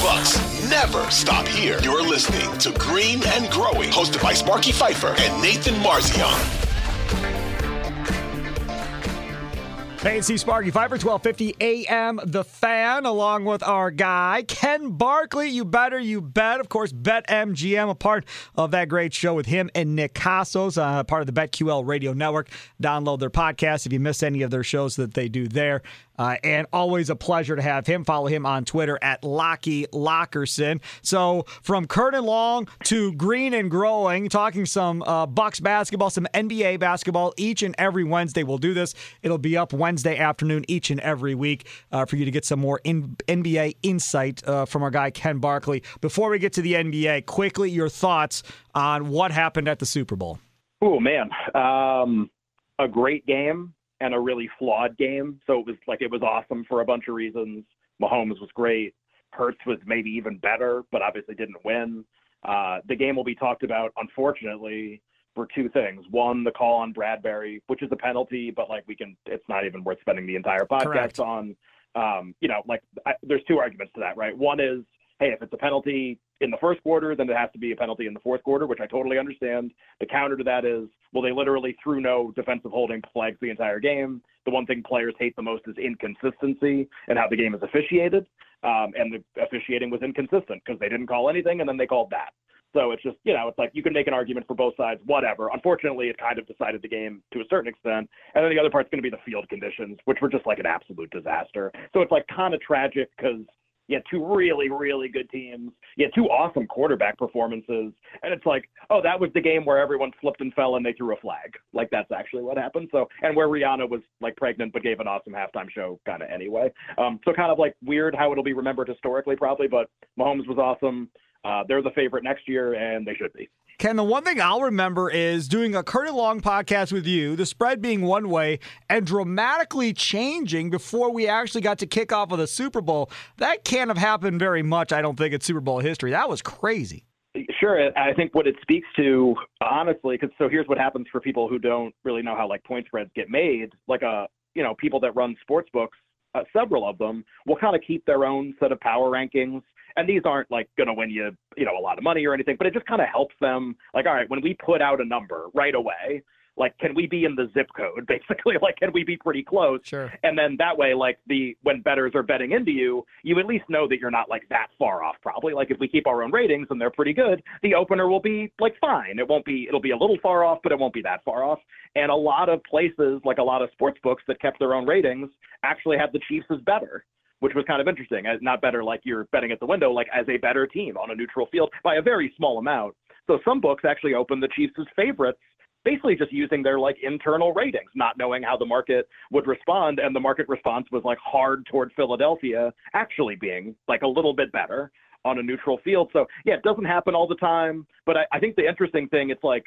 Bucks never stop here. You're listening to Green and Growing, hosted by Sparky Fifer and Nathan Marzion. Hey, it's Sparky, Fifer, 1250 AM, The Fan, along with our guy, Ken Barkley. You better, you bet. Of course, BetMGM, a part of that great show with him and Nick Kostos, uh, part of the BetQL radio network. Download their podcast if you miss any of their shows that they do there. Uh, and always a pleasure to have him. Follow him on Twitter at Lockie Lockerson. So from Curtin Long to Green and Growing, talking some uh, Bucks basketball, some NBA basketball each and every Wednesday. We'll do this. It'll be up Wednesday afternoon each and every week uh, for you to get some more in- NBA insight uh, from our guy Ken Barkley. Before we get to the NBA, quickly your thoughts on what happened at the Super Bowl. Oh man, um, a great game and a really flawed game. So it was like it was awesome for a bunch of reasons. Mahomes was great. Hurts was maybe even better, but obviously didn't win. Uh, the game will be talked about, unfortunately, for two things. One, the call on Bradberry, which is a penalty, but like we can, it's not even worth spending the entire podcast Correct. on. Um, you know, like I, there's two arguments to that, right? One is, hey, if it's a penalty in the first quarter, then it has to be a penalty in the fourth quarter, which I totally understand. The counter to that is, well, they literally threw no defensive holding flags the entire game. The one thing players hate the most is inconsistency and how the game is officiated. Um, and the officiating was inconsistent because they didn't call anything and then they called that. So it's just, you know, it's like you can make an argument for both sides, whatever. Unfortunately, it kind of decided the game to a certain extent. And then the other part's going to be the field conditions, which were just like an absolute disaster. So it's like kind of tragic because you had two really, really good teams. You had two awesome quarterback performances. And it's like, oh, that was the game where everyone slipped and fell and they threw a flag. Like that's actually what happened. So, and where Rihanna was like pregnant but gave an awesome halftime show kind of anyway. Um, so kind of like weird how it'll be remembered historically probably, but Mahomes was awesome. Uh, they're the favorite next year and they should be. Ken, the one thing I'll remember is doing a Curtin Long podcast with you, the spread being one way and dramatically changing before we actually got to kick off of the Super Bowl. That can't have happened very much, I don't think, in Super Bowl history. That was crazy. Sure. I think what it speaks to, honestly, because so here's what happens for people who don't really know how like point spreads get made. Like uh, you know, people that run sports books, uh, several of them will kind of keep their own set of power rankings. And these aren't like going to win you, you know, a lot of money or anything, but it just kind of helps them. Like, all right, when we put out a number right away, like, can we be in the zip code? Basically, like, can we be pretty close? Sure. And then that way, like the when betters are betting into you, you at least know that you're not like that far off. Probably, like if we keep our own ratings and they're pretty good, the opener will be like fine. It won't be. It'll be a little far off, but it won't be that far off. And a lot of places, like a lot of sports books that kept their own ratings, actually had the Chiefs as better which was kind of interesting. Not better like you're betting at the window, like as a better team on a neutral field by a very small amount. So some books actually open the Chiefs as favorites, basically just using their like internal ratings, not knowing how the market would respond. And the market response was like hard toward Philadelphia actually being like a little bit better on a neutral field. So yeah, it doesn't happen all the time. But I, I think the interesting thing, it's like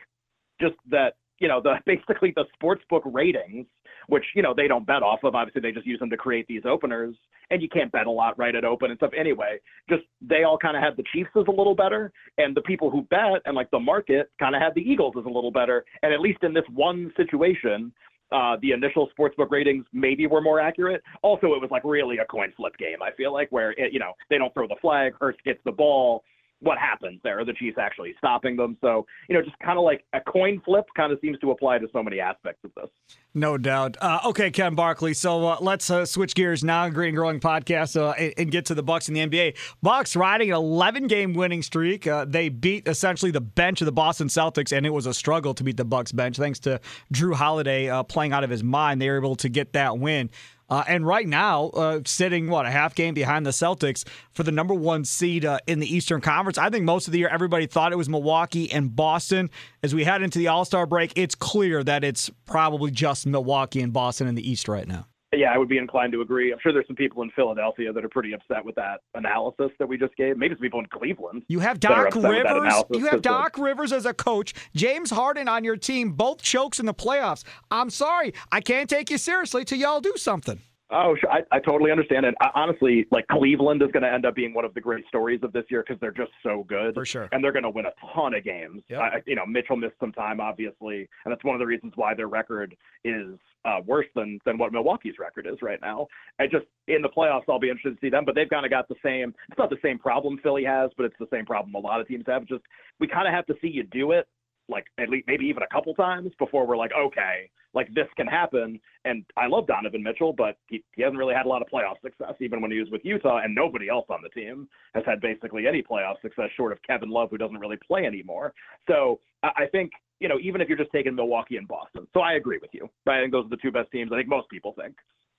just that you know, the basically the sportsbook ratings, which you know they don't bet off of. Obviously, they just use them to create these openers, and you can't bet a lot right at open and stuff anyway. Just they all kind of had the Chiefs as a little better, and the people who bet and like the market kind of had the Eagles as a little better. And at least in this one situation, uh, the initial sportsbook ratings maybe were more accurate. Also, it was like really a coin flip game. I feel like where it, you know they don't throw the flag, Hurts gets the ball. What happens there? Are the Chiefs actually stopping them? So you know, just kind of like a coin flip kind of seems to apply to so many aspects of this. No doubt. Uh, okay, Ken Barkley. So uh, let's uh, switch gears now. Green Growing podcast uh, and, and get to the Bucks in the NBA. Bucks riding an 11 game winning streak. Uh, they beat essentially the bench of the Boston Celtics, and it was a struggle to beat the Bucks bench. Thanks to Jrue Holiday uh, playing out of his mind, they were able to get that win. Uh, and right now, uh, sitting, what, a half game behind the Celtics for the number one seed uh, in the Eastern Conference. I think most of the year, everybody thought it was Milwaukee and Boston. As we head into the All Star break, it's clear that it's probably just Milwaukee and Boston in the East right now. Yeah, I would be inclined to agree. I'm sure there's some people in Philadelphia that are pretty upset with that analysis that we just gave. Maybe some people in Cleveland. You have Doc Rivers. You have Doc Rivers as a coach. James Harden on your team. Both chokes in the playoffs. I'm sorry, I can't take you seriously till y'all do something. Oh, I, I totally understand And I, honestly, like Cleveland is going to end up being one of the great stories of this year because they're just so good. For sure. And they're going to win a ton of games. Yep. I, you know, Mitchell missed some time, obviously, and that's one of the reasons why their record is uh, worse than than what Milwaukee's record is right now. I just in the playoffs, I'll be interested to see them, but they've kind of got the same. It's not the same problem Philly has, but it's the same problem a lot of teams have. Just we kind of have to see you do it like at least maybe even a couple times before we're like, okay, like this can happen. And I love Donovan Mitchell, but he, he hasn't really had a lot of playoff success, even when he was with Utah, and nobody else on the team has had basically any playoff success short of Kevin Love, who doesn't really play anymore. So I, I think, you know, even if you're just taking Milwaukee and Boston. So I agree with you. Right? I think those are the two best teams. I think most people think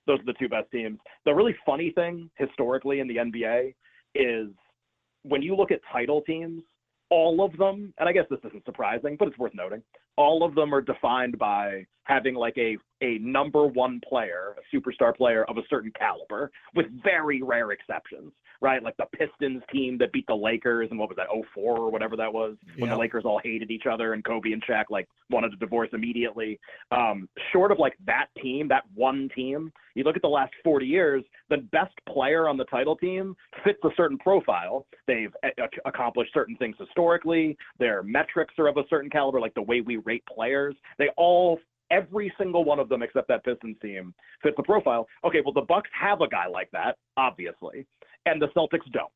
those are the two best teams. The really funny thing historically in the NBA is when you look at title teams, all of them, and I guess this isn't surprising, but it's worth noting, all of them are defined by having like a a number one player, a superstar player of a certain caliber, with very rare exceptions, right? Like the Pistons team that beat the Lakers and what was that, 04 or whatever that was, when the Lakers all hated each other and Kobe and Shaq like wanted to divorce immediately. Um, short of like that team, that one team, you look at the last 40 years, the best player on the title team fits a certain profile. They've a- accomplished certain things historically. Their metrics are of a certain caliber, like the way we rate players. They all every single one of them except that Pistons team fits the profile. Okay, well the Bucks have a guy like that, obviously, and the Celtics don't.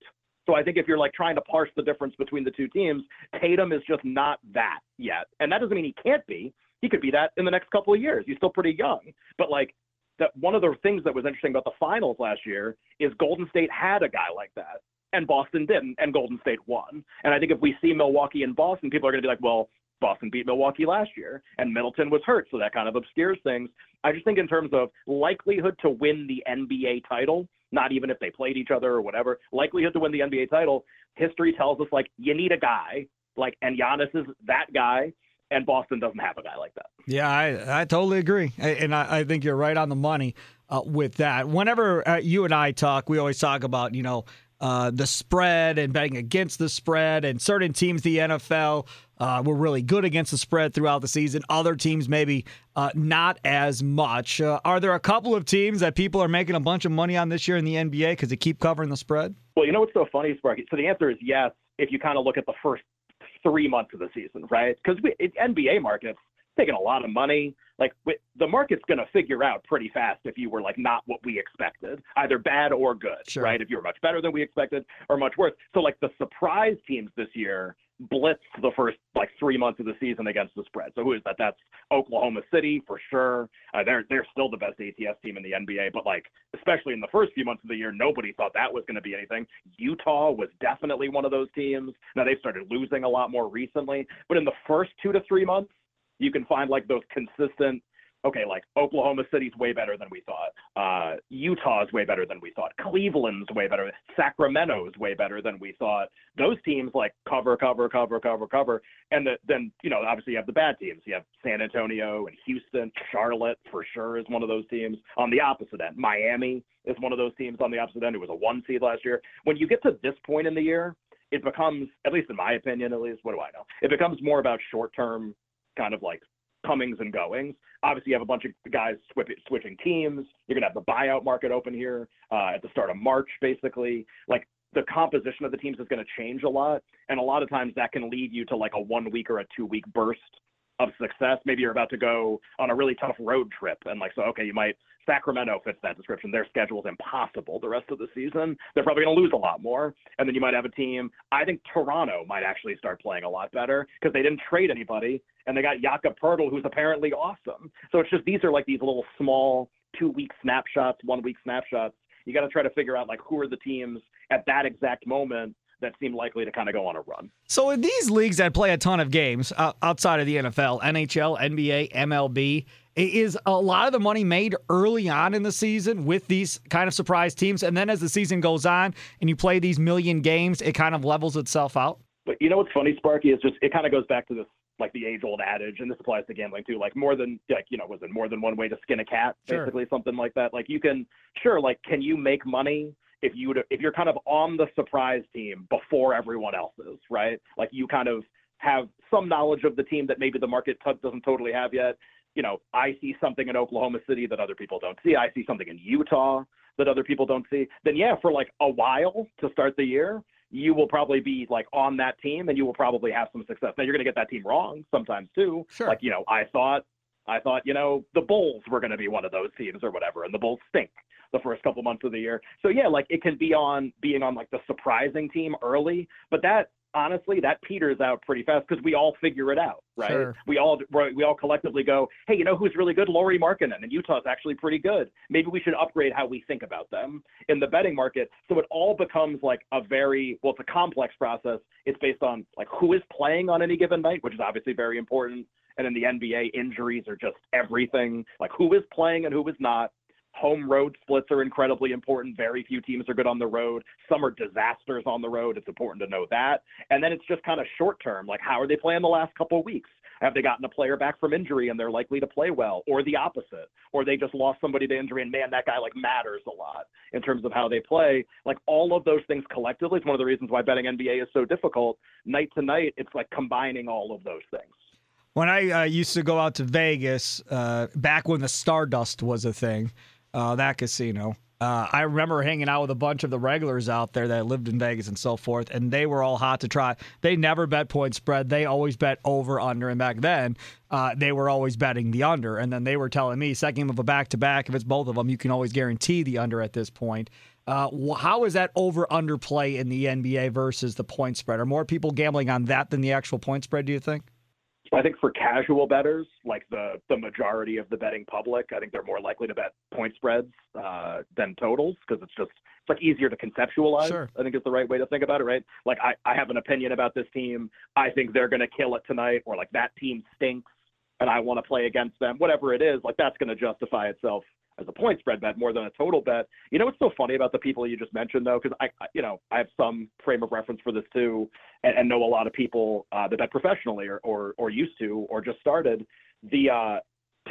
So I think if you're like trying to parse the difference between the two teams, Tatum is just not that yet. And that doesn't mean he can't be. He could be that in the next couple of years. He's still pretty young. But like that one of the things that was interesting about the finals last year is Golden State had a guy like that and Boston didn't, and Golden State won. And I think if we see Milwaukee and Boston, people are going to be like, well, Boston beat Milwaukee last year, and Middleton was hurt, so that kind of obscures things. I just think in terms of likelihood to win the NBA title, not even if they played each other or whatever, likelihood to win the NBA title, history tells us like you need a guy, like and Giannis is that guy, and Boston doesn't have a guy like that. Yeah, I I totally agree, and I, I think you're right on the money uh, with that. Whenever uh, you and I talk, we always talk about you know uh, the spread and betting against the spread. And certain teams, the NFL, uh, were really good against the spread throughout the season. Other teams, maybe uh, not as much. Uh, are there a couple of teams that people are making a bunch of money on this year in the NBA because they keep covering the spread? Well, you know what's so funny, Sparky? So the answer is yes, if you kind of look at the first three months of the season, right? Because NBA markets taking a lot of money. Like the market's going to figure out pretty fast if you were like not what we expected, either bad or good, sure. right? If you were much better than we expected or much worse. So like the surprise teams this year blitzed the first like three months of the season against the spread. So who is that? That's Oklahoma City for sure. Uh, they're they're still the best ATS team in the NBA, but like especially in the first few months of the year, nobody thought that was going to be anything. Utah was definitely one of those teams. Now they've started losing a lot more recently, but in the first two to three months, you can find like those consistent okay, like Oklahoma City's way better than we thought. Uh, Utah's way better than we thought. Cleveland's way better. Sacramento's way better than we thought. Those teams like cover, cover, cover, cover, cover. And the, then, you know, obviously you have the bad teams. You have San Antonio and Houston. Charlotte for sure is one of those teams. On the opposite end, Miami is one of those teams on the opposite end. It was a one seed last year. When you get to this point in the year, it becomes, at least in my opinion, at least, what do I know? It becomes more about short term kind of like comings and goings. Obviously, you have a bunch of guys switching teams. You're going to have the buyout market open here uh, at the start of March, basically. Like the composition of the teams is going to change a lot. And a lot of times that can lead you to like a one week or a two week burst of success. Maybe you're about to go on a really tough road trip, and like so, okay, you might Sacramento fits that description. Their schedule is impossible the rest of the season. They're probably going to lose a lot more, and then you might have a team. I think Toronto might actually start playing a lot better because they didn't trade anybody, and they got Jakob Poeltl, who's apparently awesome. So it's just these are like these little small two week snapshots, one week snapshots. You got to try to figure out like who are the teams at that exact moment that seem likely to kind of go on a run. So in these leagues that play a ton of games uh, outside of the NFL, NHL, NBA, MLB, is a lot of the money made early on in the season with these kind of surprise teams, and then as the season goes on and you play these million games, it kind of levels itself out. But you know what's funny, Sparky, is just it kind of goes back to this like the age old adage, and this applies to gambling too. Like more than like you know, was it more than one way to skin a cat? Sure. Basically, something like that. Like you can sure, like can you make money if you if you're kind of on the surprise team before everyone else is, right? Like you kind of have some knowledge of the team that maybe the market doesn't totally have yet. You know, I see something in Oklahoma City that other people don't see. I see something in Utah that other people don't see. Then yeah, for like a while to start the year, you will probably be like on that team and you will probably have some success. Now you're going to get that team wrong sometimes too. Sure. Like, you know, I thought I thought, you know, the Bulls were going to be one of those teams or whatever and the Bulls stink the first couple months of the year. So yeah, like it can be on being on like the surprising team early, but that honestly that peters out pretty fast because we all figure it out, right? Sure. We all we all collectively go, hey, you know who's really good? Lauri Markkanen, and Utah's actually pretty good. Maybe we should upgrade how we think about them in the betting market. So it all becomes like a very well, it's a complex process. It's based on like who is playing on any given night, which is obviously very important. And in the NBA, injuries are just everything. Like who is playing and who is not home road splits are incredibly important. Very few teams are good on the road. Some are disasters on the road. It's important to know that. And then it's just kind of short term, like how are they playing the last couple of weeks? Have they gotten a player back from injury and they're likely to play well, or the opposite, or they just lost somebody to injury and man, that guy like matters a lot in terms of how they play. Like all of those things collectively is one of the reasons why betting NBA is so difficult. Night to night, it's like combining all of those things. When I uh, used to go out to Vegas, uh, back when the Stardust was a thing, uh, that casino. Uh, I remember hanging out with a bunch of the regulars out there that lived in Vegas and so forth, and they were all hot to try. They never bet point spread. They always bet over under. And back then, uh, they were always betting the under. And then they were telling me, second game of a back to back, if it's both of them, you can always guarantee the under at this point. Uh, how is that over under play in the NBA versus the point spread? Are more people gambling on that than the actual point spread, do you think? I think for casual bettors, like the the majority of the betting public, I think they're more likely to bet point spreads uh, than totals because it's just it's like easier to conceptualize. Sure. I think is the right way to think about it, right? Like I, I have an opinion about this team. I think they're going to kill it tonight, or like that team stinks, and I want to play against them. Whatever it is, like that's going to justify itself as a point spread bet more than a total bet. You know what's so funny about the people you just mentioned though, because I, I, you know, I have some frame of reference for this too, and, and know a lot of people uh, that bet professionally or, or or used to or just started. The uh,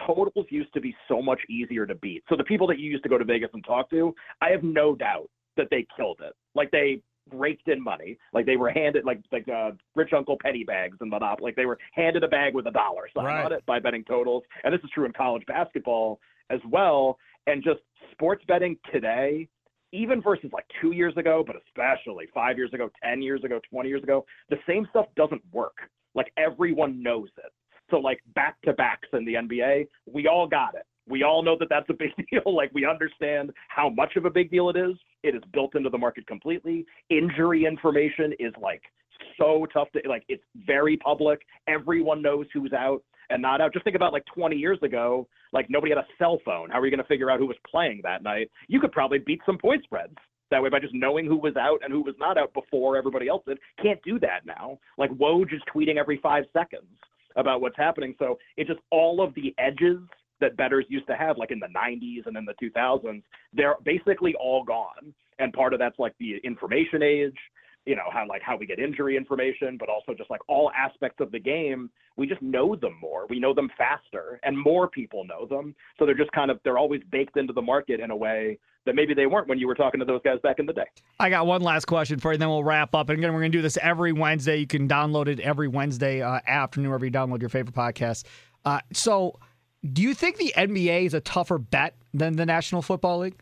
totals used to be so much easier to beat. So the people that you used to go to Vegas and talk to, I have no doubt that they killed it. Like they raked in money. Like they were handed like like uh, rich uncle penny bags and Monopoly. Like they were handed a bag with a dollar sign Right. on it by betting totals. And this is true in college basketball as well. And just sports betting today, even versus like two years ago, but especially five years ago, ten years ago, twenty years ago, the same stuff doesn't work. Like everyone knows it. So like back to backs in the NBA, we all got it. We all know that that's a big deal. Like we understand how much of a big deal it is. It is built into the market completely. Injury information is like so tough to like it's very public. Everyone knows who's out and not out. Just think about like 20 years ago, like nobody had a cell phone. How are you going to figure out who was playing that night? You could probably beat some point spreads that way by just knowing who was out and who was not out before everybody else did. Can't do that now. Like Woj is tweeting every five seconds about what's happening. So it's just all of the edges that bettors used to have, like in the 90s and in the 2000s, they're basically all gone. And part of that's like the information age, you know, how like how we get injury information, but also just like all aspects of the game. We just know them more. We know them faster, and more people know them. So they're just kind of they're always baked into the market in a way that maybe they weren't when you were talking to those guys back in the day. I got one last question for you, then we'll wrap up. And again, we're going to do this every Wednesday. You can download it every Wednesday uh, afternoon wherever you download your favorite podcast. Uh, so, do you think the NBA is a tougher bet than the National Football League?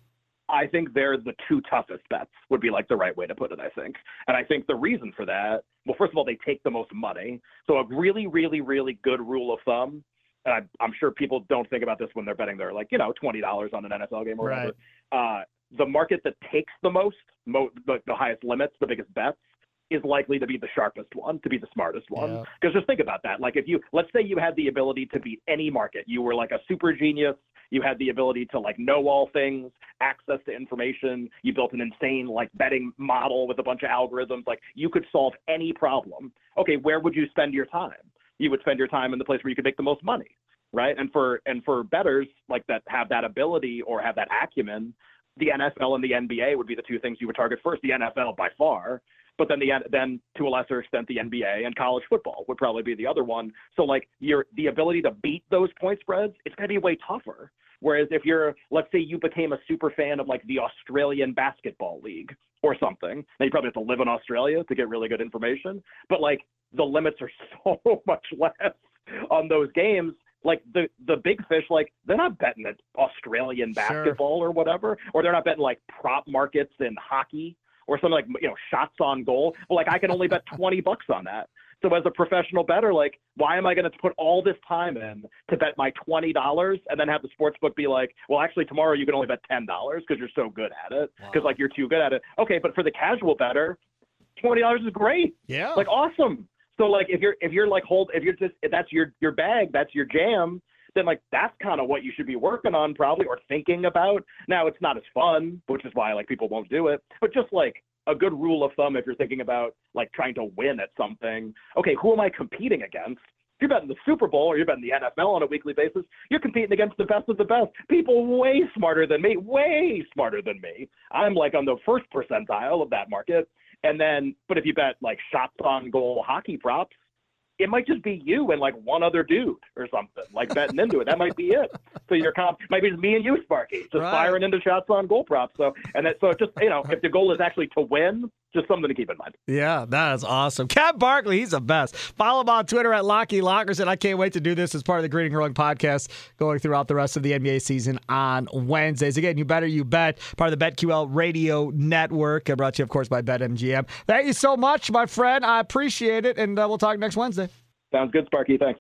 I think they're the two toughest bets would be like the right way to put it, I think. And I think the reason for that, well, first of all, they take the most money. So a really, really, really good rule of thumb, and I, I'm sure people don't think about this when they're betting. They're like, you know, $20 on an NFL game or Right. whatever. Uh, the market that takes the most, mo- the, the highest limits, the biggest bets, is likely to be the sharpest one, to be the smartest one. Yeah. Because just think about that. Like if you, let's say you had the ability to beat any market, you were like a super genius You had the ability to like know all things, access to information. You built an insane like betting model with a bunch of algorithms. Like you could solve any problem. Okay, where would you spend your time? You would spend your time in the place where you could make the most money, right? And for and for betters like that have that ability or have that acumen, the NFL and the NBA would be the two things you would target first. The NFL by far, but then the then to a lesser extent the NBA and college football would probably be the other one. So like your the ability to beat those point spreads, it's going to be way tougher. Whereas if you're let's say you became a super fan of like the Australian basketball league or something, now you probably have to live in Australia to get really good information. But like the limits are so much less on those games like the the big fish like they're not betting at Australian basketball sure. or whatever or they're not betting like prop markets in hockey or something like you know shots on goal. Well, like I can only bet twenty bucks on that. So as a professional better, like why am I going to put all this time in to bet my twenty dollars and then have the sports book be like, well, actually tomorrow you can only bet ten dollars because you're so good at it because wow. like you're too good at it. Okay, but for the casual better, twenty dollars is great. Yeah, like awesome. So like if you're if you're like hold if you're just if that's your your bag that's your jam then like that's kind of what you should be working on probably or thinking about. Now it's not as fun, which is why like people won't do it. But just like a good rule of thumb if you're thinking about like trying to win at something. Okay, who am I competing against? If you're betting the Super Bowl or you're betting the NFL on a weekly basis, you're competing against the best of the best. People way smarter than me, way smarter than me. I'm like on the first percentile of that market. And then, but if you bet like shots on goal hockey props, it might just be you and like one other dude or something, like betting into it. That might be it. So your comp might be just me and you, Sparky, just right. firing into shots on goal props. So and that, so just you know, if the goal is actually to win, just something to keep in mind. Yeah, that is awesome. Ken Barkley, he's the best. Follow him on Twitter at Lockie Lockers, and I can't wait to do this as part of the Green and Growing podcast going throughout the rest of the NBA season on Wednesdays. Again, you better you bet, part of the BetQL Radio Network, brought to you, of course, by BetMGM. Thank you so much, my friend. I appreciate it, and uh, we'll talk next Wednesday. Sounds good, Sparky. Thanks.